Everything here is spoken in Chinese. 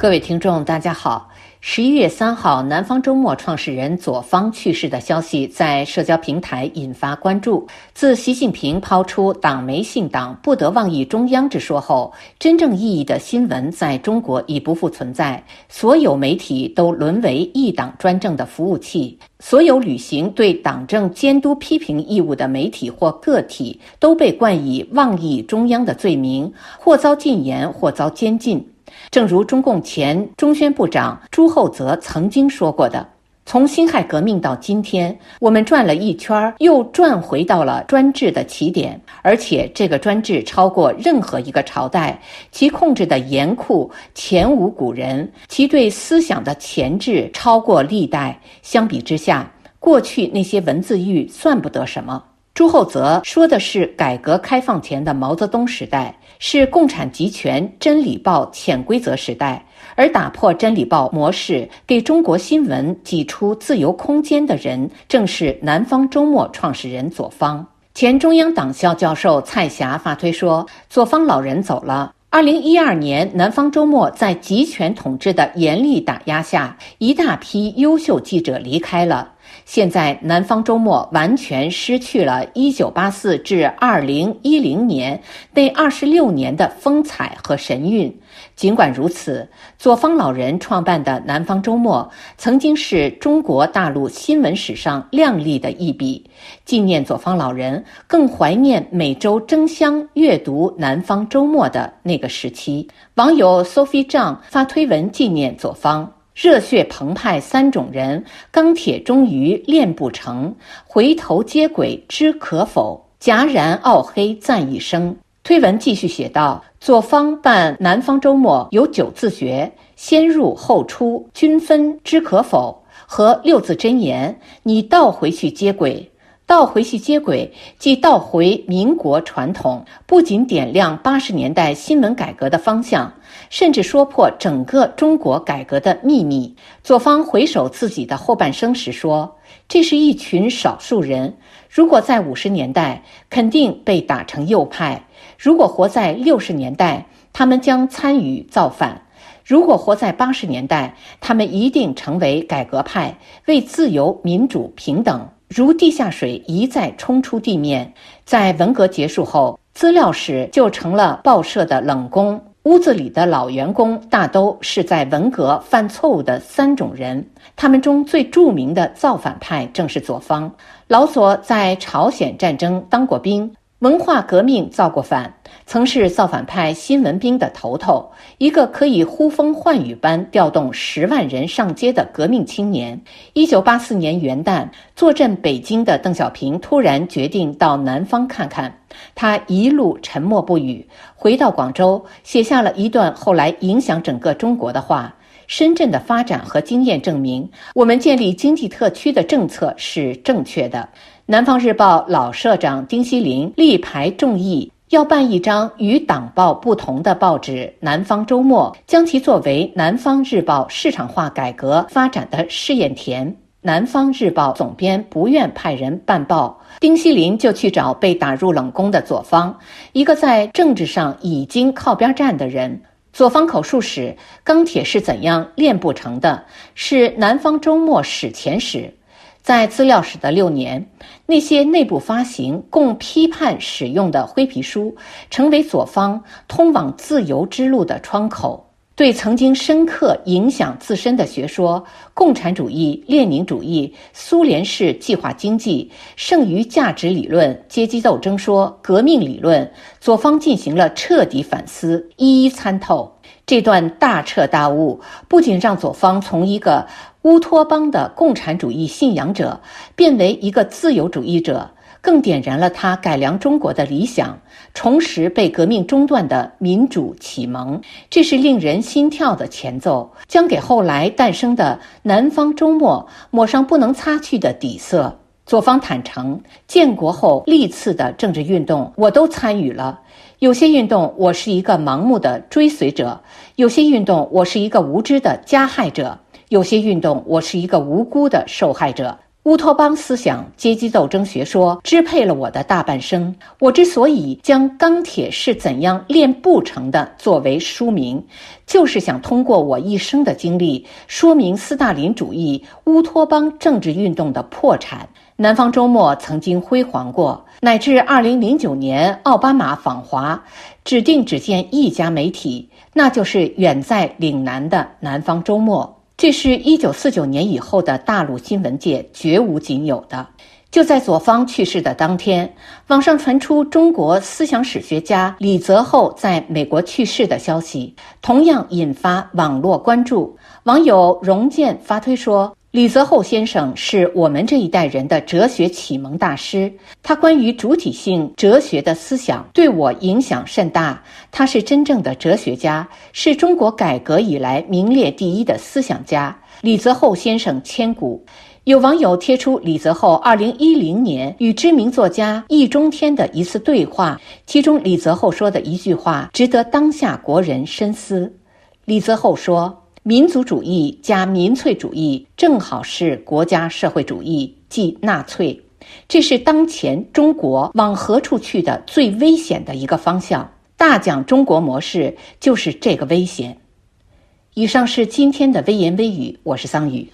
各位听众，大家好。十一月三号，南方周末创始人左方去世的消息在社交平台引发关注。自习近平抛出“党媒信党，不得妄议中央”之说后，真正意义的新闻在中国已不复存在。所有媒体都沦为一党专政的服务器，所有履行对党政监督批评义务的媒体或个体都被冠以妄议中央的罪名，或遭禁言，或遭监禁。正如中共前中宣部长朱厚泽曾经说过的：“从辛亥革命到今天，我们转了一圈，又转回到了专制的起点，而且这个专制超过任何一个朝代，其控制的严酷前无古人，其对思想的钳制超过历代。相比之下，过去那些文字狱算不得什么。”朱厚泽说的是改革开放前的毛泽东时代。是共产集权《真理报》潜规则时代，而打破《真理报》模式，给中国新闻挤出自由空间的人，正是南方周末创始人左方。前中央党校教授蔡霞发推说：“左方老人走了。”二零一二年，南方周末在集权统治的严厉打压下，一大批优秀记者离开了。现在，南方周末完全失去了1984至2010年那二十六年的风采和神韵。尽管如此，左方老人创办的南方周末曾经是中国大陆新闻史上亮丽的一笔。纪念左方老人，更怀念每周争相阅读南方周末的那个时期。网友 Sophie 张发推文纪念左方。热血澎湃三种人，钢铁终于炼不成。回头接轨知可否？戛然傲黑赞一声。推文继续写道：左方办南方周末有九字诀：先入后出，均分知可否？和六字真言：你倒回去接轨。倒回去接轨，即倒回民国传统，不仅点亮八十年代新闻改革的方向，甚至说破整个中国改革的秘密。左方回首自己的后半生时说：“这是一群少数人，如果在五十年代，肯定被打成右派；如果活在六十年代，他们将参与造反；如果活在八十年代，他们一定成为改革派，为自由、民主、平等。”如地下水一再冲出地面，在文革结束后，资料室就成了报社的冷宫。屋子里的老员工大都是在文革犯错误的三种人，他们中最著名的造反派正是左方。老左在朝鲜战争当过兵。文化革命造过反，曾是造反派新闻兵的头头，一个可以呼风唤雨般调动十万人上街的革命青年。一九八四年元旦，坐镇北京的邓小平突然决定到南方看看，他一路沉默不语，回到广州，写下了一段后来影响整个中国的话：深圳的发展和经验证明，我们建立经济特区的政策是正确的。南方日报老社长丁锡林力排众议，要办一张与党报不同的报纸《南方周末》，将其作为南方日报市场化改革发展的试验田。南方日报总编不愿派人办报，丁锡林就去找被打入冷宫的左方，一个在政治上已经靠边站的人。左方口述史《钢铁是怎样炼不成的》，是南方周末史前史。在资料室的六年，那些内部发行供批判使用的灰皮书，成为左方通往自由之路的窗口。对曾经深刻影响自身的学说——共产主义、列宁主义、苏联式计划经济、剩余价值理论、阶级斗争说、革命理论，左方进行了彻底反思，一一参透。这段大彻大悟，不仅让左方从一个乌托邦的共产主义信仰者变为一个自由主义者，更点燃了他改良中国的理想，重拾被革命中断的民主启蒙。这是令人心跳的前奏，将给后来诞生的南方周末抹上不能擦去的底色。左方坦诚，建国后历次的政治运动，我都参与了。有些运动，我是一个盲目的追随者；有些运动，我是一个无知的加害者；有些运动，我是一个无辜的受害者。乌托邦思想、阶级斗争学说支配了我的大半生。我之所以将《钢铁是怎样炼不成的》作为书名，就是想通过我一生的经历，说明斯大林主义乌托邦政治运动的破产。南方周末曾经辉煌过，乃至2009年奥巴马访华，指定只见一家媒体，那就是远在岭南的南方周末。这是一九四九年以后的大陆新闻界绝无仅有的。就在左方去世的当天，网上传出中国思想史学家李泽厚在美国去世的消息，同样引发网络关注。网友荣建发推说。李泽厚先生是我们这一代人的哲学启蒙大师，他关于主体性哲学的思想对我影响甚大。他是真正的哲学家，是中国改革以来名列第一的思想家。李泽厚先生千古。有网友贴出李泽厚二零一零年与知名作家易中天的一次对话，其中李泽厚说的一句话值得当下国人深思。李泽厚说。民族主义加民粹主义，正好是国家社会主义，即纳粹。这是当前中国往何处去的最危险的一个方向。大讲中国模式就是这个危险。以上是今天的微言微语，我是桑宇。